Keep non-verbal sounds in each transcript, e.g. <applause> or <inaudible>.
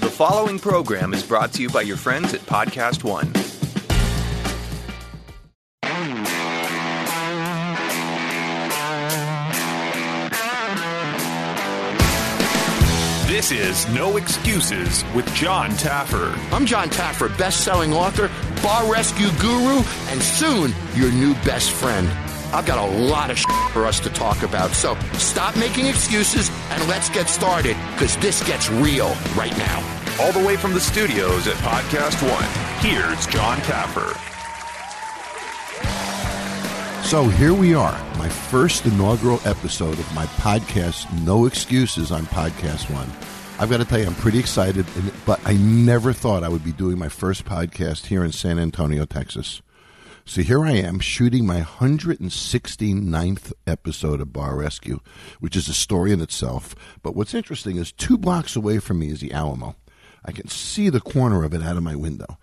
The following program is brought to you by your friends at Podcast One. This is No Excuses with John Taffer. I'm John Taffer, best-selling author, bar rescue guru, and soon your new best friend. I've got a lot of for us to talk about, so stop making excuses and let's get started, because this gets real right now. All the way from the studios at Podcast One, here's John Taffer. So here we are, my first inaugural episode of my podcast, No Excuses on Podcast One. I've got to tell you, I'm pretty excited, but I never thought I would be doing my first podcast here in San Antonio, Texas. So here I am shooting my 169th episode of Bar Rescue, which is a story in itself. But what's interesting is two blocks away from me is the Alamo. I can see the corner of it out of my window.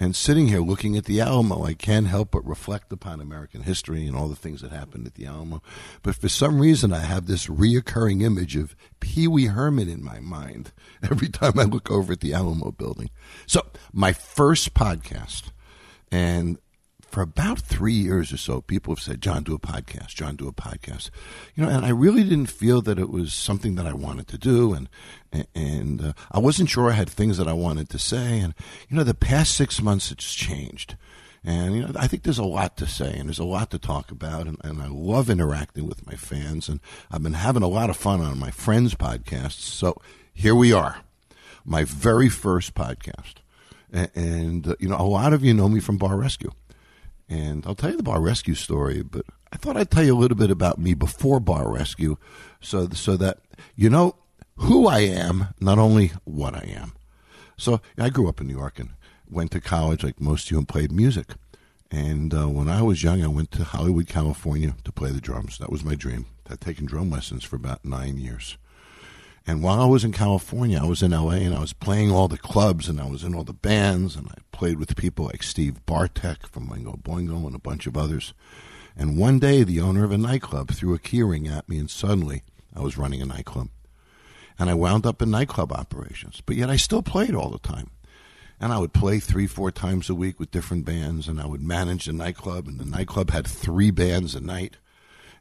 And sitting here looking at the Alamo, I can't help but reflect upon American history and all the things that happened at the Alamo. But for some reason, I have this reoccurring image of Pee Wee Herman in my mind <laughs> every time I look over at the Alamo building. So, my first podcast, and for about three years or so, people have said, John, do a podcast, John, do a podcast. You know, and I really didn't feel that it was something that I wanted to do. And, and uh, I wasn't sure I had things that I wanted to say. And, you know, the past six months, it's changed. And, you know, I think there's a lot to say and there's a lot to talk about. And, and I love interacting with my fans. And I've been having a lot of fun on my friends' podcasts. So here we are, my very first podcast. And, and uh, you know, a lot of you know me from Bar Rescue. And I'll tell you the bar rescue story, but I thought I'd tell you a little bit about me before bar rescue so, so that you know who I am, not only what I am. So I grew up in New York and went to college like most of you and played music. And uh, when I was young, I went to Hollywood, California to play the drums. That was my dream. I'd taken drum lessons for about nine years. And while I was in California, I was in LA and I was playing all the clubs and I was in all the bands and I played with people like Steve Bartek from Oingo Boingo and a bunch of others. And one day, the owner of a nightclub threw a keyring at me, and suddenly I was running a nightclub. And I wound up in nightclub operations, but yet I still played all the time. And I would play three, four times a week with different bands, and I would manage the nightclub, and the nightclub had three bands a night.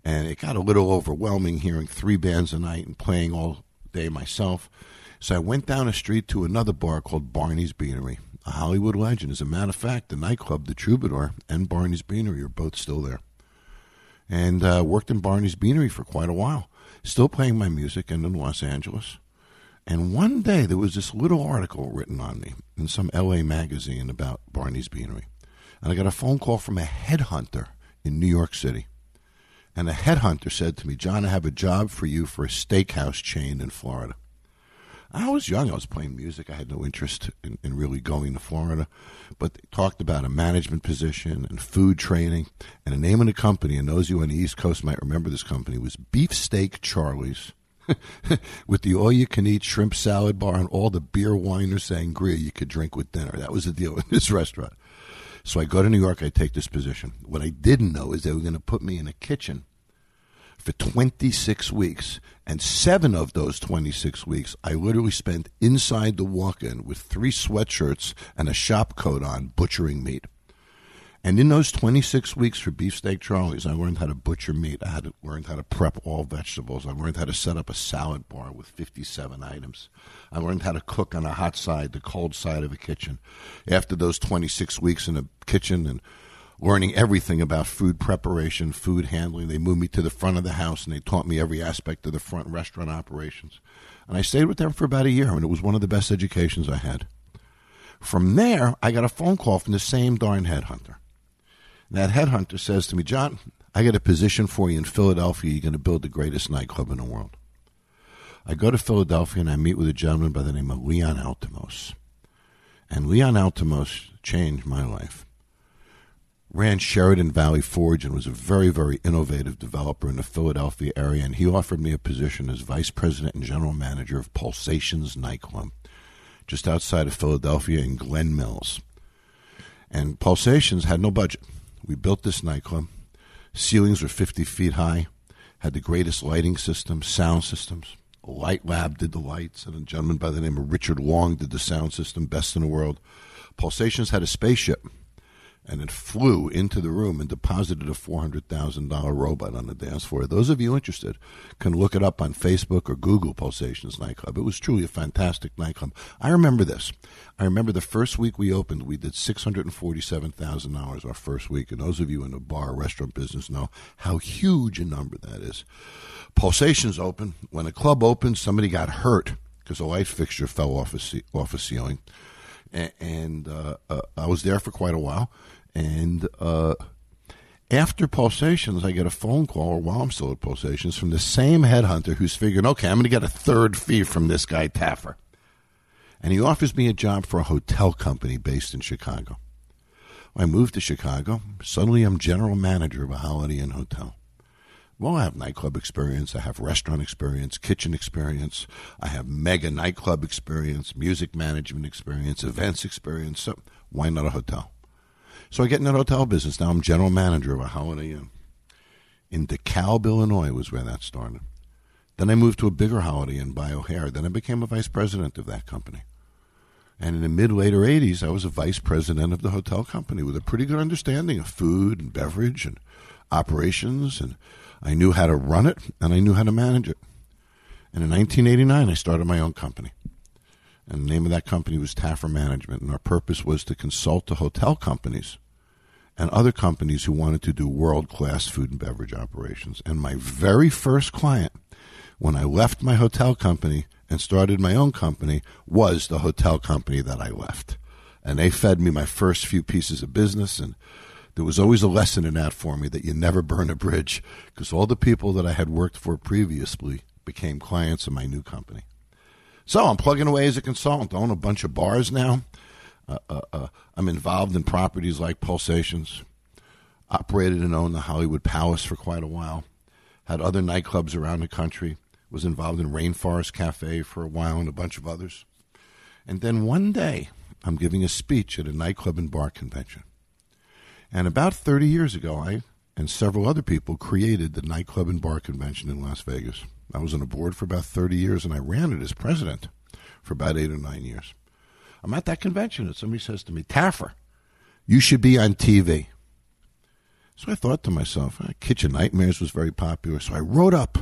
And it got a little overwhelming hearing three bands a night and playing all day myself. So I went down a street to another bar called Barney's Beanery, a Hollywood legend. As a matter of fact, the nightclub, the Troubadour, and Barney's Beanery are both still there. And uh, worked in Barney's Beanery for quite a while, still playing my music and in Los Angeles. And one day there was this little article written on me in some LA magazine about Barney's Beanery. And I got a phone call from a headhunter in New York City. And a headhunter said to me, John, I have a job for you for a steakhouse chain in Florida. I was young. I was playing music. I had no interest in, in, really going to Florida. But they talked about a management position and food training. And the name of the company, and those of you on the East Coast might remember this company, was Beefsteak Charlie's. <laughs> with the all you can eat shrimp salad bar and all the beer, wine, or sangria you could drink with dinner. That was the deal in this restaurant. So I go to New York, I take this position. What I didn't know is they were going to put me in a kitchen for 26 weeks. And seven of those 26 weeks, I literally spent inside the walk in with three sweatshirts and a shop coat on butchering meat. And in those 26 weeks for Beefsteak Charlie's, I learned how to butcher meat. I had to, learned how to prep all vegetables. I learned how to set up a salad bar with 57 items. I learned how to cook on a hot side, the cold side of a kitchen. After those 26 weeks in the kitchen and learning everything about food preparation, food handling, they moved me to the front of the house and they taught me every aspect of the front restaurant operations. And I stayed with them for about a year, and it was one of the best educations I had. From there, I got a phone call from the same darn headhunter. That headhunter says to me, John, I got a position for you in Philadelphia. You're going to build the greatest nightclub in the world. I go to Philadelphia and I meet with a gentleman by the name of Leon Altemose. And Leon Altemose changed my life. Ran Sheraton Valley Forge and was a very, very innovative developer in the Philadelphia area. And he offered me a position as vice president and general manager of Pulsations Nightclub, just outside of Philadelphia in Glen Mills. And Pulsations had no budget. We built this nightclub. Ceilings were 50 feet high, had the greatest lighting system, sound systems, Light Lab did the lights, and a gentleman by the name of Richard Long did the sound system, best in the world. Pulsations had a spaceship and it flew into the room and deposited a $400,000 robot on the dance floor. Those of you interested can look it up on Facebook or Google Pulsations Nightclub. It was truly a fantastic nightclub. I remember this. I remember the first week we opened, we did $647,000 our first week. And those of you in the bar restaurant business know how huge a number that is. Pulsations opened. When a club opened, somebody got hurt because a light fixture fell off a, off a ceiling. And, uh, uh, I was there for quite a while and uh, after Pulsations, I get a phone call, or while I'm still at Pulsations, from the same headhunter who's figuring, okay, I'm going to get a third fee from this guy, Taffer. And he offers me a job for a hotel company based in Chicago. I moved to Chicago. Suddenly, I'm general manager of a Holiday Inn hotel. Well, I have nightclub experience, I have restaurant experience, kitchen experience, I have mega nightclub experience, music management experience, events experience. So, why not a hotel? So I get in that hotel business. Now I'm general manager of a Holiday Inn. In DeKalb, Illinois was where that started. Then I moved to a bigger Holiday Inn by O'Hare. Then I became a vice president of that company. And in the mid later 80s, I was a vice president of the hotel company with a pretty good understanding of food and beverage and operations. And I knew how to run it and I knew how to manage it. And in 1989, I started my own company. And the name of that company was Taffer Management. And our purpose was to consult the hotel companies and other companies who wanted to do world class food and beverage operations. And my very first client, when I left my hotel company and started my own company, was the hotel company that I left. And they fed me my first few pieces of business. And there was always a lesson in that for me that you never burn a bridge because all the people that I had worked for previously became clients of my new company. So I'm plugging away as a consultant. I own a bunch of bars now. Uh, uh, uh, I'm involved in properties like Pulsations. Operated and owned the Hollywood Palace for quite a while. Had other nightclubs around the country. Was involved in Rainforest Cafe for a while and a bunch of others. And then one day, I'm giving a speech at a nightclub and bar convention. And about 30 years ago, I and several other people created the nightclub and bar convention in Las Vegas. I was on a board for about 30 years and I ran it as president for about eight or nine years. I'm at that convention and somebody says to me, Taffer, you should be on TV. So I thought to myself, uh, Kitchen Nightmares was very popular. So I wrote up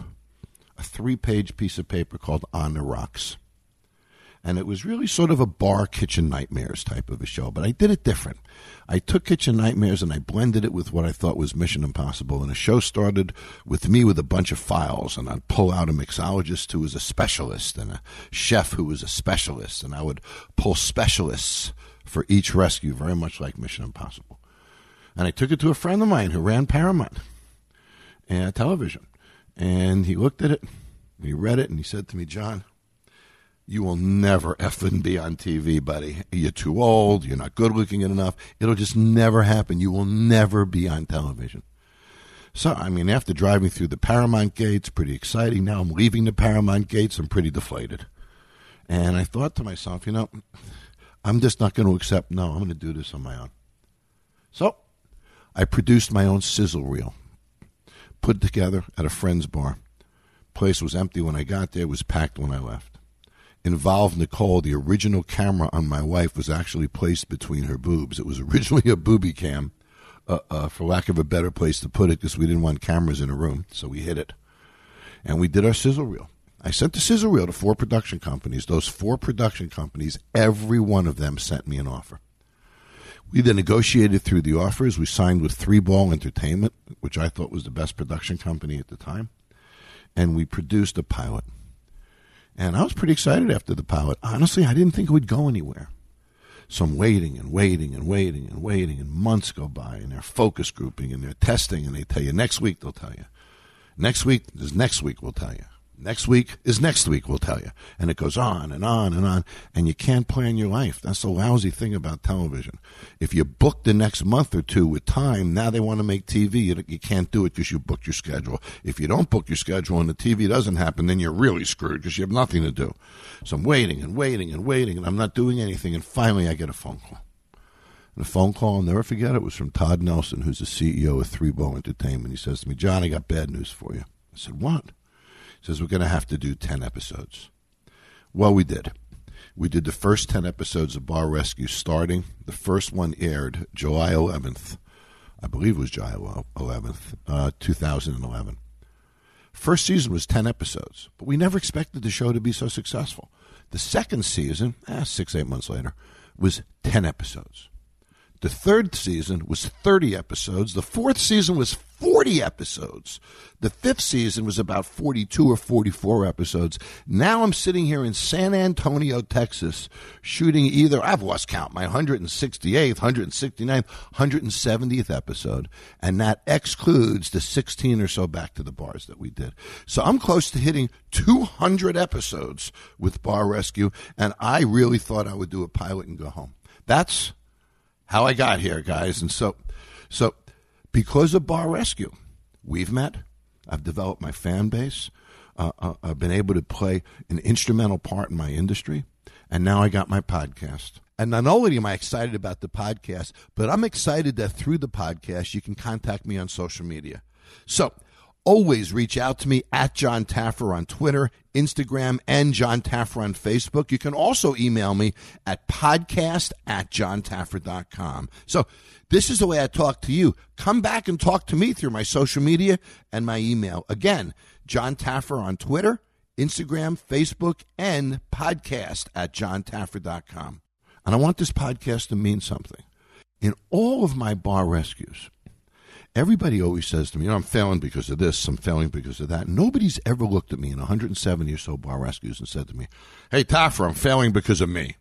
a three page piece of paper called On the Rocks and it was really sort of a bar kitchen nightmares type of a show but i did it different. I took kitchen nightmares and i blended it with what i thought was mission impossible. And the show started with me with a bunch of files and i'd pull out a mixologist who was a specialist and a chef who was a specialist and i would pull specialists for each rescue very much like mission impossible. And i took it to a friend of mine who ran paramount and television. And he looked at it he read it and he said to me john you will never effing be on TV, buddy. You're too old. You're not good looking enough. It'll just never happen. You will never be on television. So, I mean, after driving through the Paramount gates, pretty exciting. Now I'm leaving the Paramount gates. I'm pretty deflated. And I thought to myself, you know, I'm just not going to accept, no, I'm going to do this on my own. So I produced my own sizzle reel, put together at a friend's bar. Place was empty when I got there, it was packed when I left involved Nicole, the original camera on my wife was actually placed between her boobs. It was <laughs> originally a booby cam, uh, uh, for lack of a better place to put it, because we didn't want cameras in a room, so we hid it. And we did our sizzle reel. I sent the sizzle reel to four production companies. Those four production companies, every one of them sent me an offer. We then negotiated through the offers. We signed with Three Ball Entertainment, which I thought was the best production company at the time. And we produced a pilot. And I was pretty excited after the pilot. Honestly, I didn't think it would go anywhere. So I'm waiting and waiting and waiting and waiting, and months go by, and they're focus grouping and they're testing, and they tell you next week they'll tell you. Next week is next week we'll tell you. Next week is next week, we'll tell you. And it goes on and on and on. And you can't plan your life. That's the lousy thing about television. If you book the next month or two with time, now they want to make TV. You, can't do it because you booked your schedule. If you don't book your schedule and the TV doesn't happen, then you're really screwed because you have nothing to do. So I'm waiting and waiting and waiting, and I'm not doing anything. And finally, I get a phone call. And the phone call, I'll never forget it, was from Todd Nelson, who's the CEO of Three Ball Entertainment. He says to me, John, I got bad news for you. I said, What? Says we're going to have to do 10 episodes. Well, we did. We did the first 10 episodes of Bar Rescue starting. The first one aired July 11th. I believe it was July 11th, uh, 2011. First season was 10 episodes, but we never expected the show to be so successful. The second season, eh, six, eight months later, was 10 episodes. The third season was 30 episodes. The fourth season was 40 episodes. The fifth season was about 42 or 44 episodes. Now I'm sitting here in San Antonio, Texas, shooting either, I've lost count, my 168th, 169th, 170th episode. And that excludes the 16 or so back to the bars that we did. So I'm close to hitting 200 episodes with Bar Rescue. And I really thought I would do a pilot and go home. That's how I got here, guys. And so, so because of Bar Rescue, we've met. I've developed my fan base. Uh, uh, I've been able to play an instrumental part in my industry. And now I got my podcast. And not only am I excited about the podcast, but I'm excited that through the podcast, you can contact me on social media. So always reach out to me at John Taffer on Twitter, Instagram, and John Taffer on Facebook. You can also email me at podcast at johntaffer.com. So this is the way I talk to you. Come back and talk to me through my social media and my email. Again, John Taffer on Twitter, Instagram, Facebook, and podcast at johntaffer.com. And I want this podcast to mean something. In all of my bar rescues, Everybody always says to me, you know, I'm failing because of this, I'm failing because of that. Nobody's ever looked at me in 170 or so bar rescues and said to me, hey, Taffer, I'm failing because of me.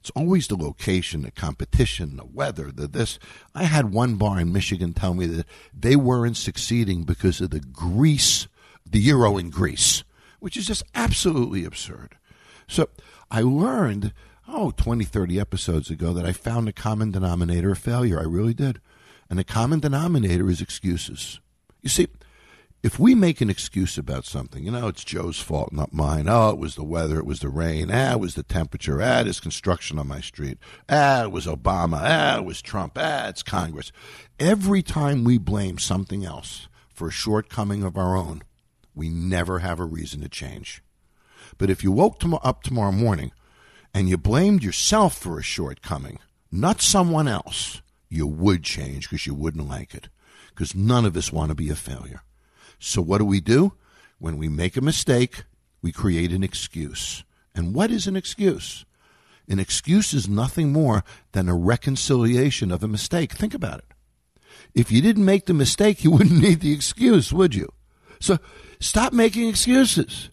It's always the location, the competition, the weather, the this. I had one bar in Michigan tell me that they weren't succeeding because of the grease, the euro in Greece, which is just absolutely absurd. So I learned, oh, 20, 30 episodes ago that I found a common denominator of failure. I really did. And the common denominator is excuses. You see, if we make an excuse about something, you know, it's Joe's fault, not mine. Oh, it was the weather, it was the rain, ah, it was the temperature, ah, there's construction on my street, ah, it was Obama, ah, it was Trump, ah, it's Congress. Every time we blame something else for a shortcoming of our own, we never have a reason to change. But if you woke tom- up tomorrow morning and you blamed yourself for a shortcoming, not someone else, you would change because you wouldn't like it. Because none of us want to be a failure. So what do we do? When we make a mistake, we create an excuse. And what is an excuse? An excuse is nothing more than a reconciliation of a mistake. Think about it. If you didn't make the mistake, you <laughs> wouldn't need the excuse, would you? So stop making excuses.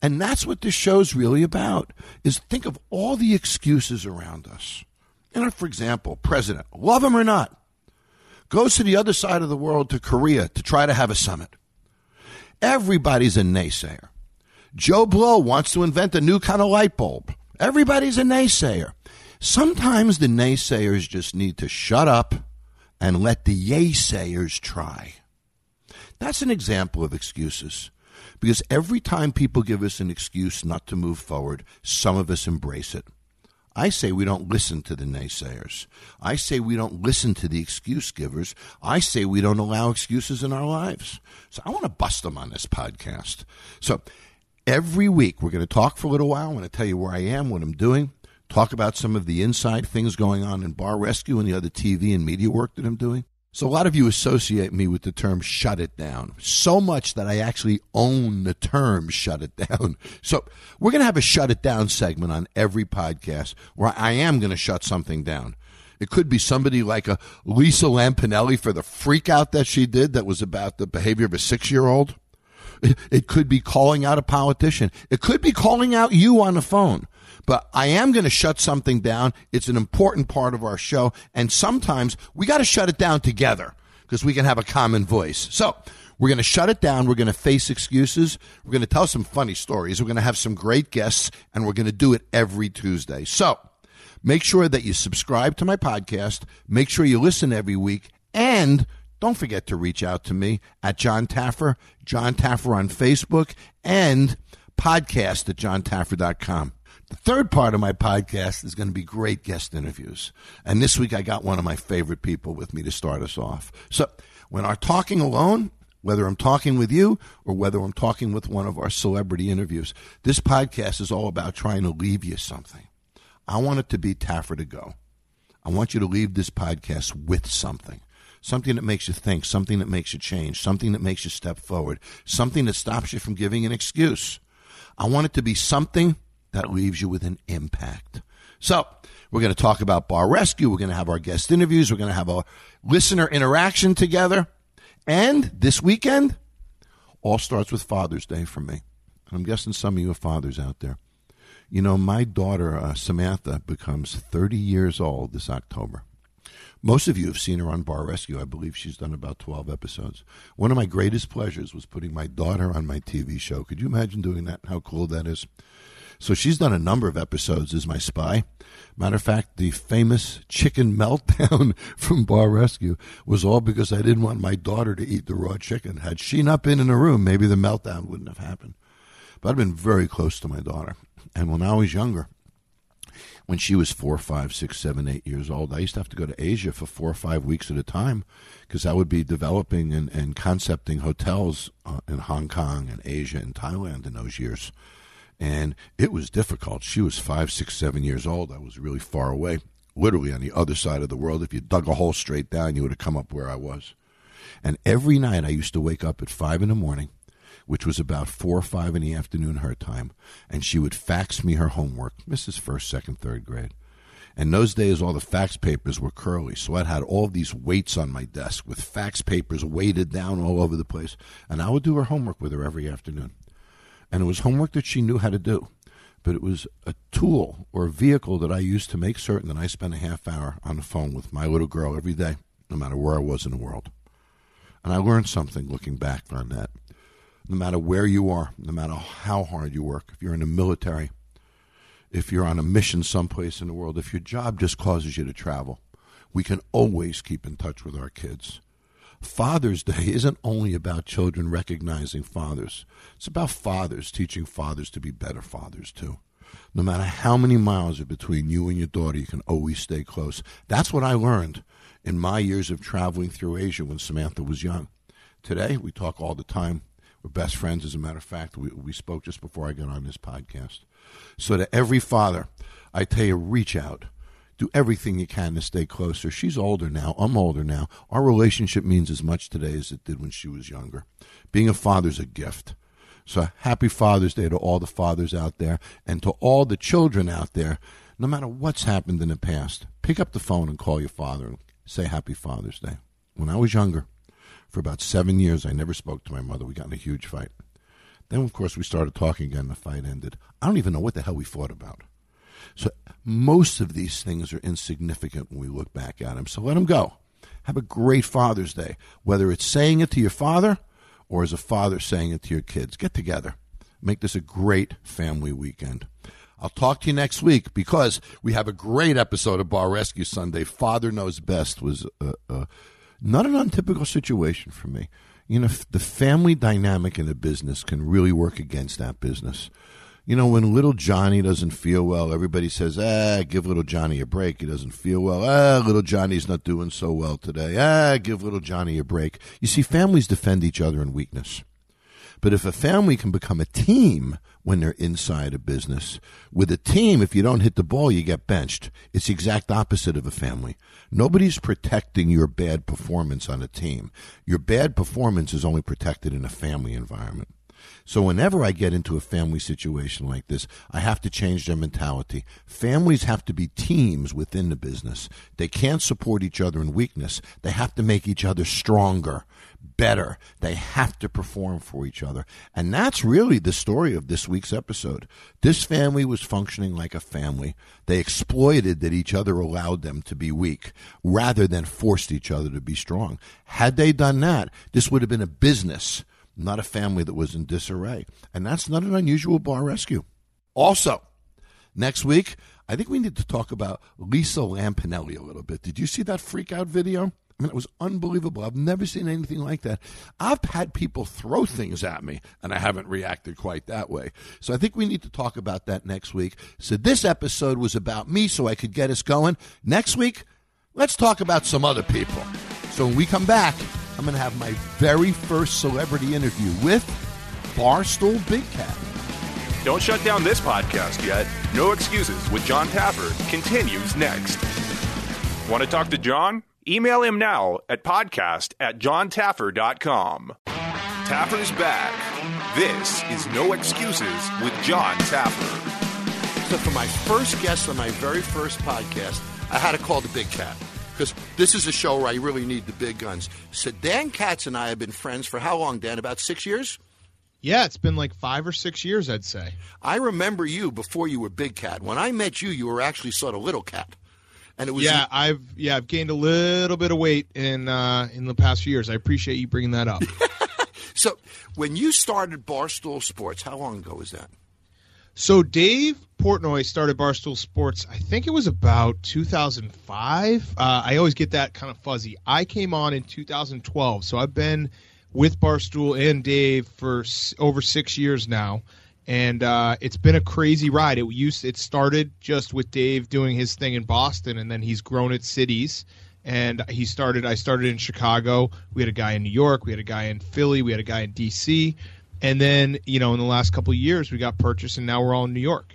And that's what this show's really about is think of all the excuses around us. And for example, president, love him or not, goes to the other side of the world to Korea to try to have a summit. Everybody's a naysayer. Joe Blow wants to invent a new kind of light bulb. Everybody's a naysayer. Sometimes the naysayers just need to shut up and let the yaysayers try. That's an example of excuses. Because every time people give us an excuse not to move forward, some of us embrace it. I say we don't listen to the naysayers. I say we don't listen to the excuse givers. I say we don't allow excuses in our lives. So I want to bust them on this podcast. So every week we're going to talk for a little while. I'm going to tell you where I am, what I'm doing, talk about some of the inside things going on in Bar Rescue and the other TV and media work that I'm doing. So a lot of you associate me with the term shut it down. So much that I actually own the term shut it down. <laughs> So we're going to have a shut it down segment on every podcast where I am going to shut something down. It could be somebody like a Lisa Lampanelli for the freak out that she did that was about the behavior of a six year old. It could be calling out a politician. It could be calling out you on the phone. But I am going to shut something down. It's an important part of our show. And sometimes we got to shut it down together because we can have a common voice. So we're going to shut it down. We're going to face excuses. We're going to tell some funny stories. We're going to have some great guests and we're going to do it every Tuesday. So make sure that you subscribe to my podcast. Make sure you listen every week and don't forget to reach out to me at John Taffer, John Taffer on Facebook, and podcast at johntaffer.com. The third part of my podcast is going to be great guest interviews. And this week I got one of my favorite people with me to start us off. So when I'm talking alone, whether I'm talking with you or whether I'm talking with one of our celebrity interviews. This podcast is all about trying to leave you something. I want it to be Taffer to go. I want you to leave this podcast with something. Something that makes you think, something that makes you change, something that makes you step forward, something that stops you from giving an excuse. I want it to be something that leaves you with an impact. So, we're going to talk about Bar Rescue. We're going to have our guest interviews. We're going to have a listener interaction together. And this weekend, all starts with Father's Day for me. I'm guessing some of you are fathers out there. You know, my daughter, uh, Samantha, becomes 30 years old this October. Most of you have seen her on Bar Rescue. I believe she's done about 12 episodes. One of my greatest pleasures was putting my daughter on my TV show. Could you imagine doing that? How cool that is? So she's done a number of episodes as my spy. Matter of fact, the famous chicken <laughs> meltdown from Bar Rescue was all because I didn't want my daughter to eat the raw chicken. Had she not been in the room, maybe the meltdown wouldn't have happened. But I've been very close to my daughter. And when I was younger, when she was four, five, six, seven, eight years old, I used to have to go to Asia for four or five weeks at a time because I would be developing and, and concepting hotels uh, in Hong Kong and Asia and Thailand in those years. And it was difficult. She was five, six, seven years old. I was really far away, literally on the other side of the world. If you dug a hole straight down, you would have come up where I was. And every night I used to wake up at five in the morning, which was about four or five in the afternoon her time, and she would fax me her homework, Mrs. First, Second, Third grade. And those days, all the fax papers were curly, so I had all these weights on my desk with fax papers weighted down all over the place. And I would do her homework with her every afternoon. And it was homework that she knew how to do, but it was a tool or a vehicle that I used to make certain that I spent a half hour on the phone with my little girl every day, no matter where I was in the world. And I learned something looking back on that. No matter where you are, no matter how hard you work, if you're in the military, if you're on a mission someplace in the world, if your job just causes you to travel, we can always keep in touch with our kids. Father's Day isn't only about children recognizing fathers. It's about fathers teaching fathers to be better fathers too. No matter how many miles are between you and your daughter, you can always stay close. That's what I learned in my years of traveling through Asia when Samantha was young. Today, we talk all the time. We're best friends, as a matter of fact. We, we spoke just before I got on this podcast. So, to every father, I tell you, reach out do everything you can to stay closer. She's older now. I'm older now. Our relationship means as much today as it did when she was younger. Being a father's a gift. So happy Father's Day to all the fathers out there and to all the children out there. No matter what's happened in the past, pick up the phone and call your father and say Happy Father's Day. When I was younger, for about seven years, I never spoke to my mother. We got in a huge fight. Then, of course, we started talking again. The fight ended. I don't even know what the hell we fought about. So most of these things are insignificant when we look back at them. So let them go. Have a great Father's Day, whether it's saying it to your father or as a father saying it to your kids. Get together. Make this a great family weekend. I'll talk to you next week because we have a great episode of Bar Rescue Sunday. Father Knows Best was uh, uh, not an untypical situation for me. You know, the family dynamic in a business can really work against that business. You know, when little Johnny doesn't feel well, everybody says, ah, give little Johnny a break. He doesn't feel well. Ah, little Johnny's not doing so well today. Ah, give little Johnny a break. You see, families defend each other in weakness. But if a family can become a team when they're inside a business, with a team, if you don't hit the ball, you get benched. It's the exact opposite of a family. Nobody's protecting your bad performance on a team. Your bad performance is only protected in a family environment. So whenever I get into a family situation like this, I have to change their mentality. Families have to be teams within the business. They can't support each other in weakness. They have to make each other stronger, better. They have to perform for each other. And that's really the story of this week's episode. This family was functioning like a family. They exploited that each other allowed them to be weak rather than forced each other to be strong. Had they done that, this would have been a business not a family that was in disarray. And that's not an unusual bar rescue. Also, next week, I think we need to talk about Lisa Lampanelli a little bit. Did you see that freak out video? I mean, it was unbelievable. I've never seen anything like that. I've had people throw things at me, and I haven't reacted quite that way. So I think we need to talk about that next week. So this episode was about me, so I could get us going. Next week, let's talk about some other people. So when we come back, I'm going to have my very first celebrity interview with Barstool Big Cat. Don't shut down this podcast yet. No Excuses with John Taffer continues next. Want to talk to John? Email him now at podcast at johntaffer.com. Taffer's back. This is No Excuses with John Taffer. So for my first guest on my very first podcast, I had to call the Big Cat because this is a show where I really need the big guns. So Dan Katz and I have been friends for how long, Dan? About six years? Yeah, it's been like five or six years, I'd say. I remember you before you were Big Cat. When I met you, you were actually sort of Little Cat. And it was yeah, I've yeah, I've gained a little bit of weight in uh, in the past few years. I appreciate you bringing that up. <laughs> so when you started Barstool Sports, how long ago was that? So Dave Portnoy started Barstool Sports. I think it was about 2005. Uh, I always get that kind of fuzzy. I came on in 2012, so I've been with Barstool and Dave for s- over six years now, and uh, it's been a crazy ride. It used it started just with Dave doing his thing in Boston, and then he's grown at cities. And he started. I started in Chicago. We had a guy in New York. We had a guy in Philly. We had a guy in D.C. And then you know, in the last couple of years, we got purchased, and now we're all in New York.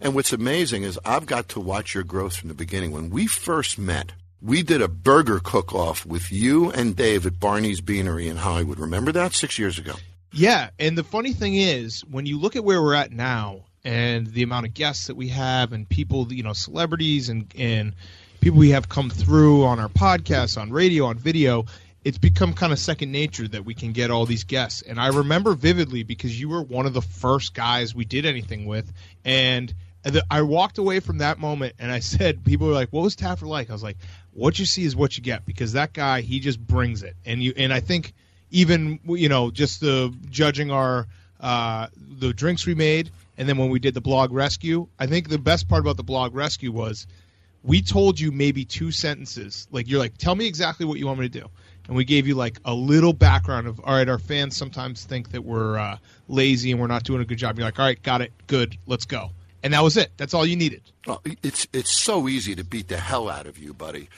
And what's amazing is I've got to watch your growth from the beginning. When we first met, we did a burger cook off with you and Dave at Barney's Beanery in Hollywood. Remember that six years ago? Yeah, and the funny thing is, when you look at where we're at now and the amount of guests that we have and people, you know, celebrities and and people we have come through on our podcasts, on radio, on video, it's become kind of second nature that we can get all these guests. And I remember vividly because you were one of the first guys we did anything with, and I walked away from that moment and I <laughs> said, people were like, "What was Taffer like?" I was like, "What you see is what you get," because that guy he just brings it, and you and I think even you know just the judging our uh, the drinks we made, and then when we did the blog rescue, I think the best part about the blog rescue was we told you maybe two sentences, like you're like, "Tell me exactly what you want me to do." and we gave you like a little background of all right our fans sometimes think that we're uh, lazy and we're not doing a good job. You're like all right got it. Good. Let's go. And that was it. That's all you needed. Well, it's it's so easy to beat the hell out of you buddy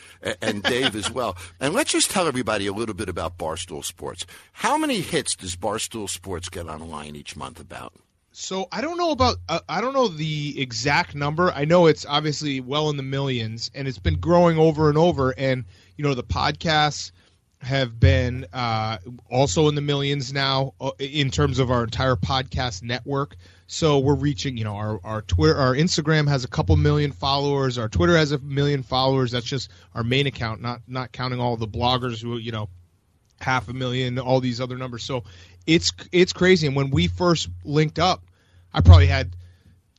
and dave as well. And let's just tell everybody a little bit about barstool sports. How many hits does barstool sports get online each month about so I don't know about uh, I don't know the exact number. I know it's obviously well in the millions, and it's been growing over and over. And you know the podcasts, have been uh, also in the millions now uh, in terms of our entire podcast network. So we're reaching, you know, our, our Twitter, our Instagram has a couple million followers. Our Twitter has a million followers. That's just our main account, not not counting all the bloggers who, you know, half a million, all these other numbers. So it's it's crazy. And when we first linked up, I probably had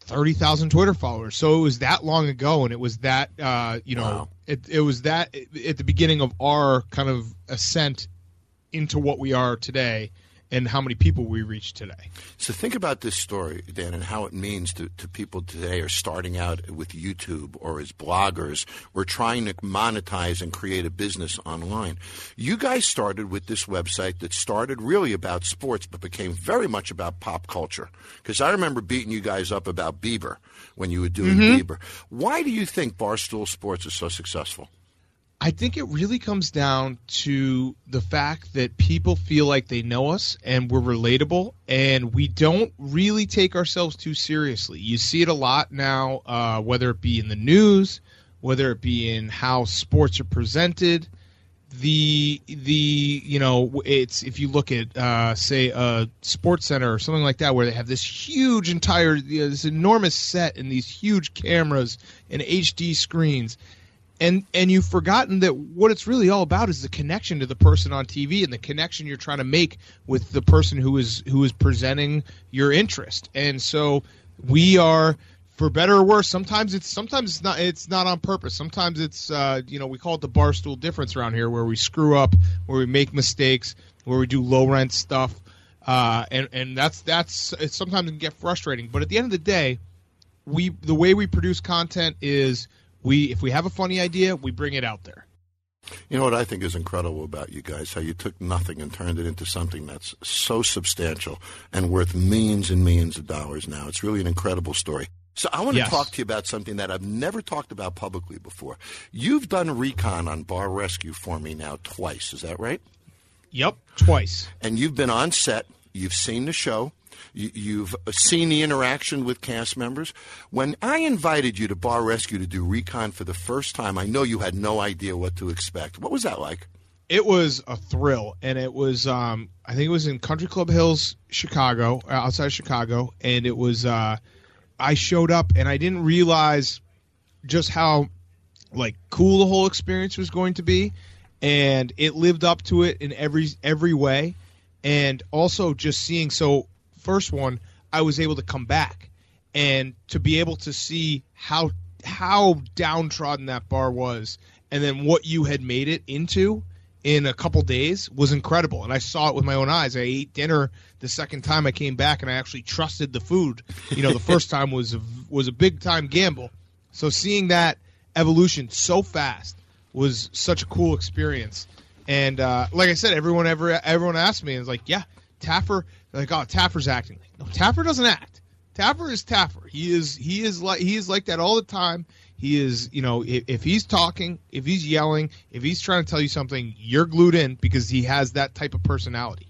thirty thousand Twitter followers. So it was that long ago, and it was that uh, you know, wow. it it was that at the beginning of our kind of ascent into what we are today and how many people we reach today. So think about this story, Dan, and how it means to, to people today are starting out with YouTube or as bloggers or trying to monetize and create a business online. You guys started with this website that started really about sports but became very much about pop culture. Because I remember beating you guys up about Bieber when you were doing mm-hmm. Bieber. Why do you think Barstool Sports is so successful? I think it really comes down to the fact that people feel like they know us and we're relatable and we don't really take ourselves too seriously. You see it a lot now, uh, whether it be in the news, whether it be in how sports are presented. The the you know it's if you look at uh, say a SportsCenter or something like that where they have this huge entire you know, this enormous set and these huge cameras and HD screens and and you've forgotten that what it's really all about is the connection to the person on TV and the connection you're trying to make with the person who is who is presenting your interest. And so we are for better or worse sometimes it's sometimes it's not it's not on purpose. Sometimes it's uh, you know we call it the barstool difference around here where we screw up where we make mistakes where we do low rent stuff. Uh, and and that's that's it sometimes can get frustrating. But at the end of the day we the way we produce content is we if we have a funny idea, we bring it out there. You know what I think is incredible about you guys? How you took nothing and turned it into something that's so substantial and worth millions and millions of dollars now. It's really an incredible story. So I want to yes. talk to you about something that I've never talked about publicly before. You've done recon on Bar Rescue for me now twice. Is that right? Yep, twice. And you've been on set. You've seen the show. You, you've seen the interaction with cast members. When I invited you to Bar Rescue to do recon for the first time, I know you had no idea what to expect. What was that like? It was a thrill, and it was um, I think it was in Country Club Hills, Chicago, uh, outside Chicago, and it was uh, I showed up and I didn't realize just how like cool the whole experience was going to be, and it lived up to it in every every way, and also just seeing so first one I was able to come back and to be able to see how how downtrodden that bar was and then what you had made it into in a couple days was incredible. And i saw it with my own eyes. I ate dinner the second time i came back and i actually trusted the food. You know the <laughs> first time was a, was a big time gamble. So seeing that evolution so fast was such a cool experience. And uh, like i said everyone ever everyone asked me and was like yeah taffer like oh taffer's acting no taffer doesn't act taffer is taffer he is he is like he is like that all the time he is, you know, if, if, he's talking, if he's yelling, if he's trying to tell you something, you're glued in because he has that type of personality.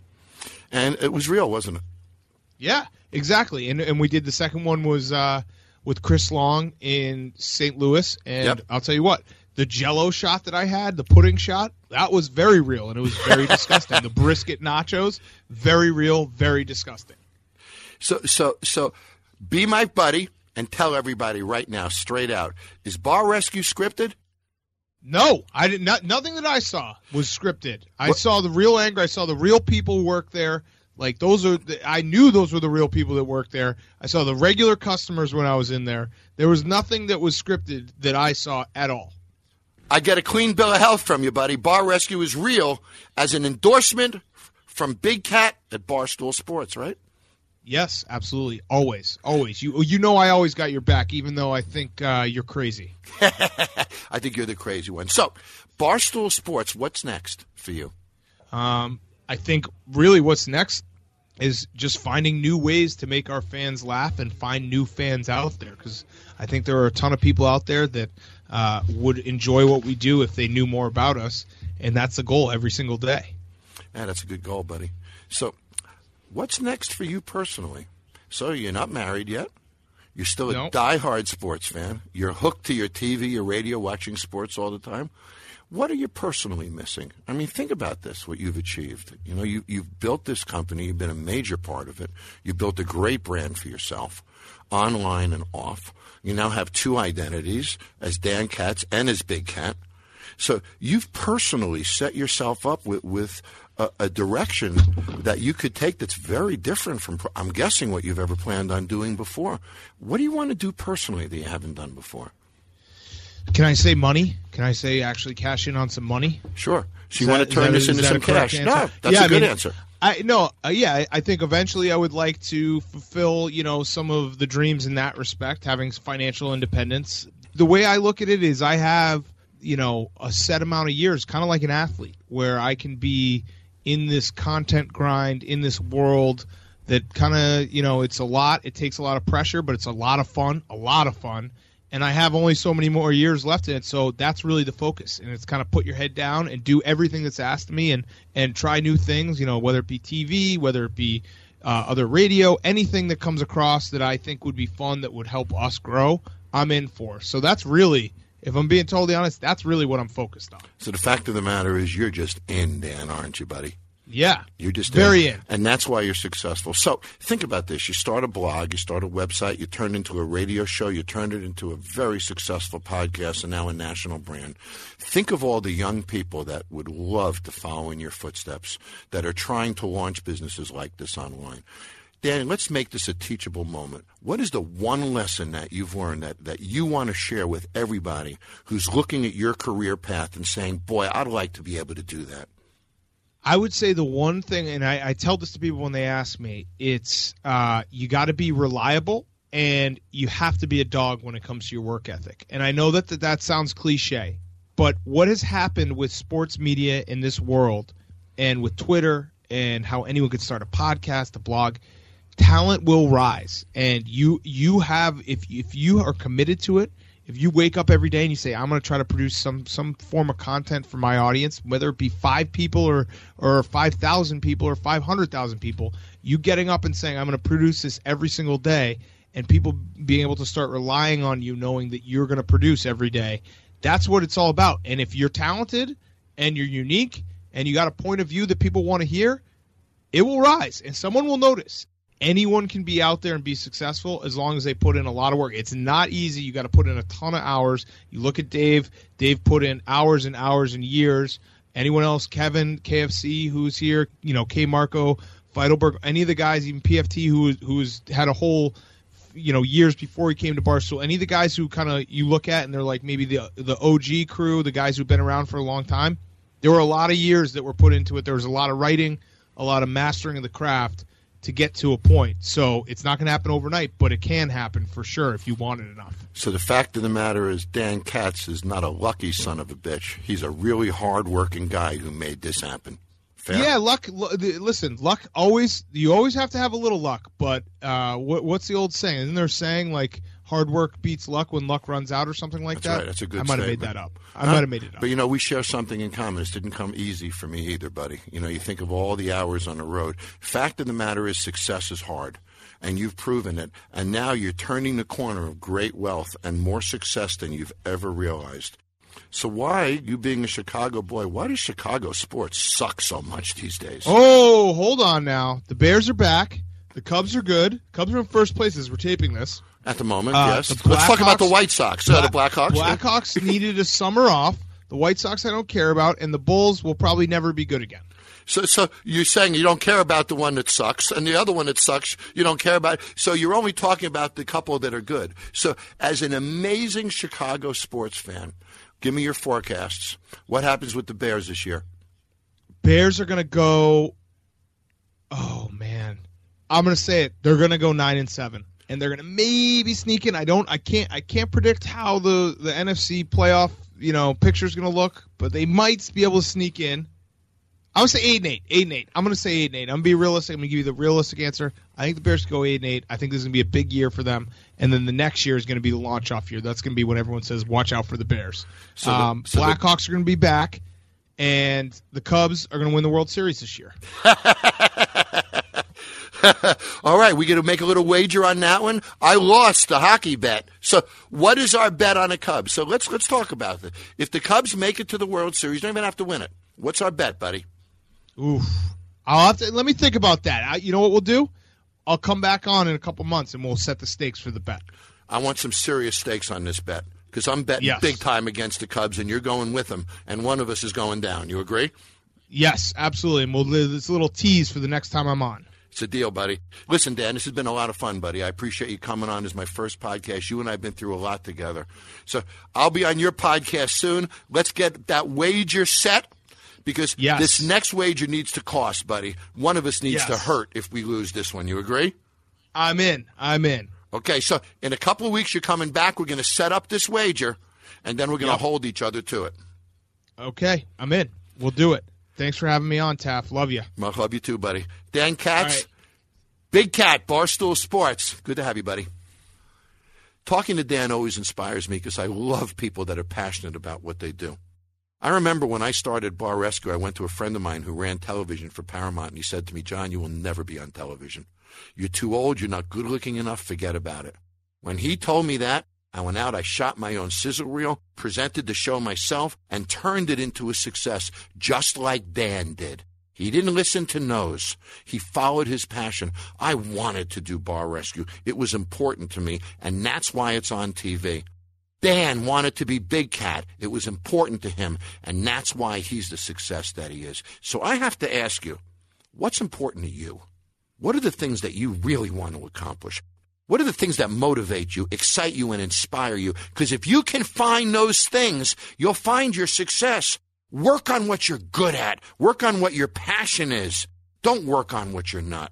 And it was real, wasn't it? Yeah, exactly. And and we did the second one was uh, with Chris Long in St. Louis, and Yep. I'll tell you what, the Jello shot that I had, the pudding shot, that was very real, and it was very <laughs> disgusting. The brisket nachos, very real, very disgusting. So, so, so, be my buddy and tell everybody right now, straight out, is Bar Rescue scripted? No, I did not. Nothing that I saw was scripted. I What- saw the real anger. I saw the real people work there. Like those are, the, I knew those were the real people that worked there. I saw the regular customers when I was in there. There was nothing that was scripted that I saw at all. I get a clean bill of health from you, buddy. Bar Rescue is real as an endorsement from Big Cat at Barstool Sports, right? Yes, absolutely, always, always. You, you know, I always got your back, even though I think uh, you're crazy. <laughs> I think you're the crazy one. So, Barstool Sports, what's next for you? Um, I think really what's next is just finding new ways to make our fans laugh and find new fans out there because I think there are a ton of people out there that uh, would enjoy what we do if they knew more about us, and that's the goal every single day. Yeah, that's a good goal, buddy. So, what's next for you personally? So, you're not married yet. You're still a No. diehard sports fan. You're hooked to your TV, your radio, watching sports all the time. What are you personally missing? I mean, think about this, what you've achieved. You know, you, you've built this company, you've been a major part of it. You built a great brand for yourself, online and off. You now have two identities as Dan Katz and as Big Cat. So you've personally set yourself up with, with a, a direction that you could take that's very different from, I'm guessing, what you've ever planned on doing before. What do you want to do personally that you haven't done before? Can I say money? Can I say actually cash in on some money? Sure. So you that- want to turn that- this into some cash? answer? No, that's Yeah, a I good mean, answer. I no, uh, yeah, I- I think eventually I would like to fulfill, you know, some of the dreams in that respect, having financial independence. The way I look at it is I have, you know, a set amount of years, kind of like an athlete, where I can be in this content grind, in this world that kind of, you know, it's a lot, it takes a lot of pressure, but it's a lot of fun, a lot of fun. And I have only so many more years left in it, so that's really the focus. And it's kind of put your head down and do everything that's asked of me, and and try new things. You know, whether it be TV, whether it be uh, other radio, anything that comes across that I think would be fun that would help us grow, I'm in for. So that's really, if I'm being totally honest, that's really what I'm focused on. So the fact of the matter is you're just in, Dan, aren't you, buddy? Yeah, You're just very in. and that's why you're successful. So think about this: you start a blog, you start a website, you turn it into a radio show, you turned it into a very successful podcast, and now a national brand. Think of all the young people that would love to follow in your footsteps, that are trying to launch businesses like this online. Dan, let's make this a teachable moment. What is the one lesson that you've learned that, that you want to share with everybody who's looking at your career path and saying, boy, I'd like to be able to do that? I would say the one thing, and I, I tell this to people when they ask me, it's uh, you got to be reliable and you have to be a dog when it comes to your work ethic. And I know that that, that sounds cliche, but what has happened with sports media in this world and with Twitter and how anyone could start a podcast, a blog, talent will rise. And you you have if if you are committed to it, if you wake up every day and you say I'm going to try to produce some some form of content for my audience, whether it be five people or or five thousand people or five hundred thousand people, you getting up and saying I'm going to produce this every single day, and people being able to start relying on you, knowing that you're going to produce every day, that's what it's all about. And if you're talented and you're unique and you got a point of view that people want to hear, it will rise and someone will notice anyone can be out there and be successful as long as they put in a lot of work. It's not easy. You got to put in a ton of hours. You look at Dave. Dave put in hours and hours and years. Anyone else? Kevin, KFC, who's here? You know, K Marco, Feitelberg, any of the guys, even PFT, who who's had a whole, you know, years before he came to Barstool. Any of the guys who kind of you look at and they're like maybe the the OG crew, the guys who've been around for a long time. There were a lot of years that were put into it. There was a lot of writing, a lot of mastering of the craft to get to a point. So it's not going to happen overnight, but it can happen for sure if you want it enough. So the fact of the matter is, Dan Katz is not a lucky son of a bitch. He's a really hard-working guy who made this happen. Fair? Yeah, luck. Listen, luck always. You always have to have a little luck. But uh, what, what's the old saying? Isn't there saying like hard work beats luck when luck runs out or something like That's that? Right. That's a good. I might have made that up. I might have made it up. But you know, we share something in common. This didn't come easy for me either, buddy. You know, you think of all the hours on the road. Fact of the matter is, success is hard. And you've proven it. And now you're turning the corner of great wealth and more success than you've ever realized. So why, you being a Chicago boy, why does Chicago sports suck so much these days? Oh, hold on now. The Bears are back. The Cubs are good. Cubs are in first place as we're taping this. At the moment, Uh, yes. the Let's talk about the White Sox. uh, the Blackhawks. Blackhawks <laughs> needed a summer off. The White Sox I don't care about, and the Bulls will probably never be good again. So, so you're saying you don't care about the one that sucks, and the other one that sucks you don't care about. So you're only talking about the couple that are good. So, as an amazing Chicago sports fan, give me your forecasts. What happens with the Bears this year? Bears are going to go. Oh man, I'm going to say it. They're going to go nine and seven, and they're going to maybe sneak in. I don't. I can't. I can't predict how the the NFC playoff you know picture is going to look, but they might be able to sneak in. I would say eight and eight. Eight and eight. I'm going to say eight and eight. I'm going to be realistic. I'm going to give you the realistic answer. I think the Bears go eight and eight. I think this is going to be a big year for them, and then the next year is going to be the launch off year. That's going to be when everyone says, "Watch out for the Bears." So the- um, so the- Blackhawks are going to be back, and the Cubs are going to win the World Series this year. <laughs> <laughs> All right, we going to make a little wager on that one. I lost the hockey bet. So, what is our bet on the Cubs? So let's let's talk about it. If the Cubs make it to the World Series, don't even have to win it. What's our bet, buddy? Oof. I'll have to let me think about that. I, you know what we'll do? I'll come back on in a couple months and we'll set the stakes for the bet. I want some serious stakes on this bet because I'm betting Yes. big time against the Cubs, and you're going with them, and one of us is going down. You agree? Yes, absolutely. And we'll do this little tease for the next time I'm on. It's a deal, buddy. Listen, Dan, this has been a lot of fun, buddy. I appreciate you coming on as my first podcast. You and I have been through a lot together. So I'll be on your podcast soon. Let's get that wager set because Yes. this next wager needs to cost, buddy. One of us needs to hurt if we lose this one. You agree? I'm in. I'm in. Okay, so in a couple of weeks, you're coming back. We're going to set up this wager, and then we're going to Yep. hold each other to it. Okay, I'm in. We'll do it. Thanks for having me on, Taff. Love you. I love you too, buddy. Dan Katz, right. Big Cat, Barstool Sports. Good to have you, buddy. Talking to Dan always inspires me because I love people that are passionate about what they do. I remember when I started Bar Rescue, I went to a friend of mine who ran television for Paramount, and he said to me, John, you will never be on television. You're too old, you're not good looking enough, forget about it. When he told me that, I went out, I shot my own sizzle reel, presented the show myself, and turned it into a success, just like Dan did. He didn't listen to no's. He followed his passion. I wanted to do bar rescue. It was important to me, and that's why it's on TV. Dan wanted to be Big Cat. It was important to him, and that's why he's the success that he is. So I have to ask you, what's important to you? What are the things that you really want to accomplish? What are the things that motivate you, excite you, and inspire you? Because if you can find those things, you'll find your success. Work on what you're good at. Work on what your passion is. Don't work on what you're not.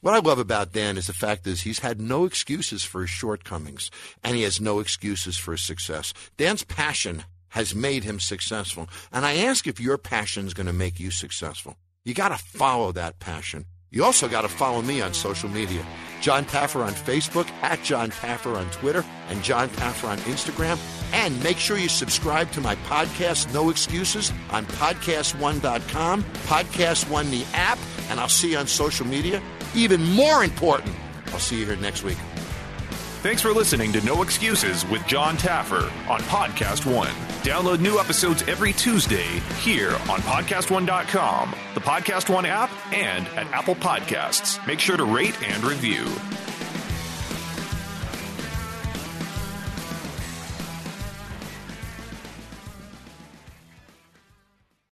What I love about Dan is the fact is he's had no excuses for his shortcomings, and he has no excuses for his success. Dan's passion has made him successful, and I ask if your passion is going to make you successful. You got to follow that passion. You also got to follow me on social media. John Taffer on Facebook, at John Taffer on Twitter, and John Taffer on Instagram. And make sure you subscribe to my podcast, No Excuses, on podcastone.com, Podcast One, the app, and I'll see you on social media. Even more important, I'll see you here next week. Thanks for listening to No Excuses with John Taffer on Podcast One. Download new episodes every Tuesday here on PodcastOne.com, the Podcast One app, and at Apple Podcasts. Make sure to rate and review.